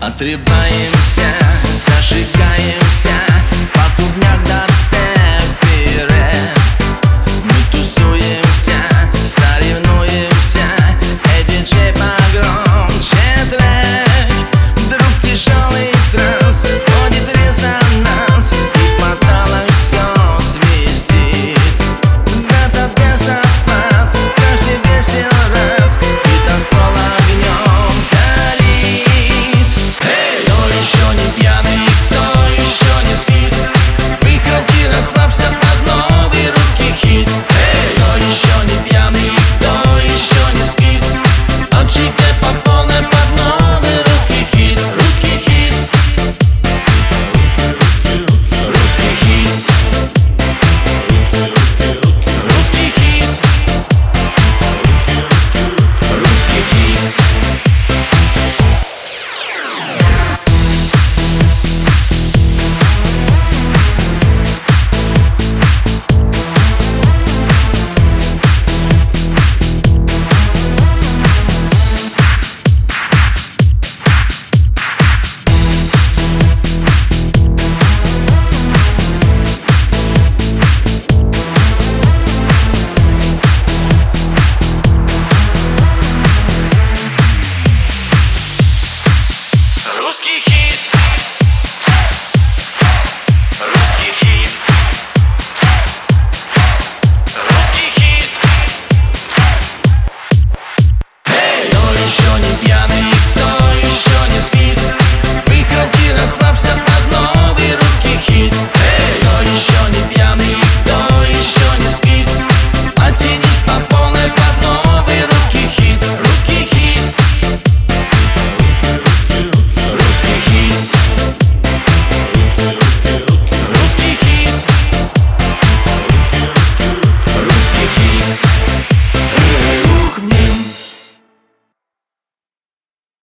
Отрываемся, зажигаемся, по клубняк дорога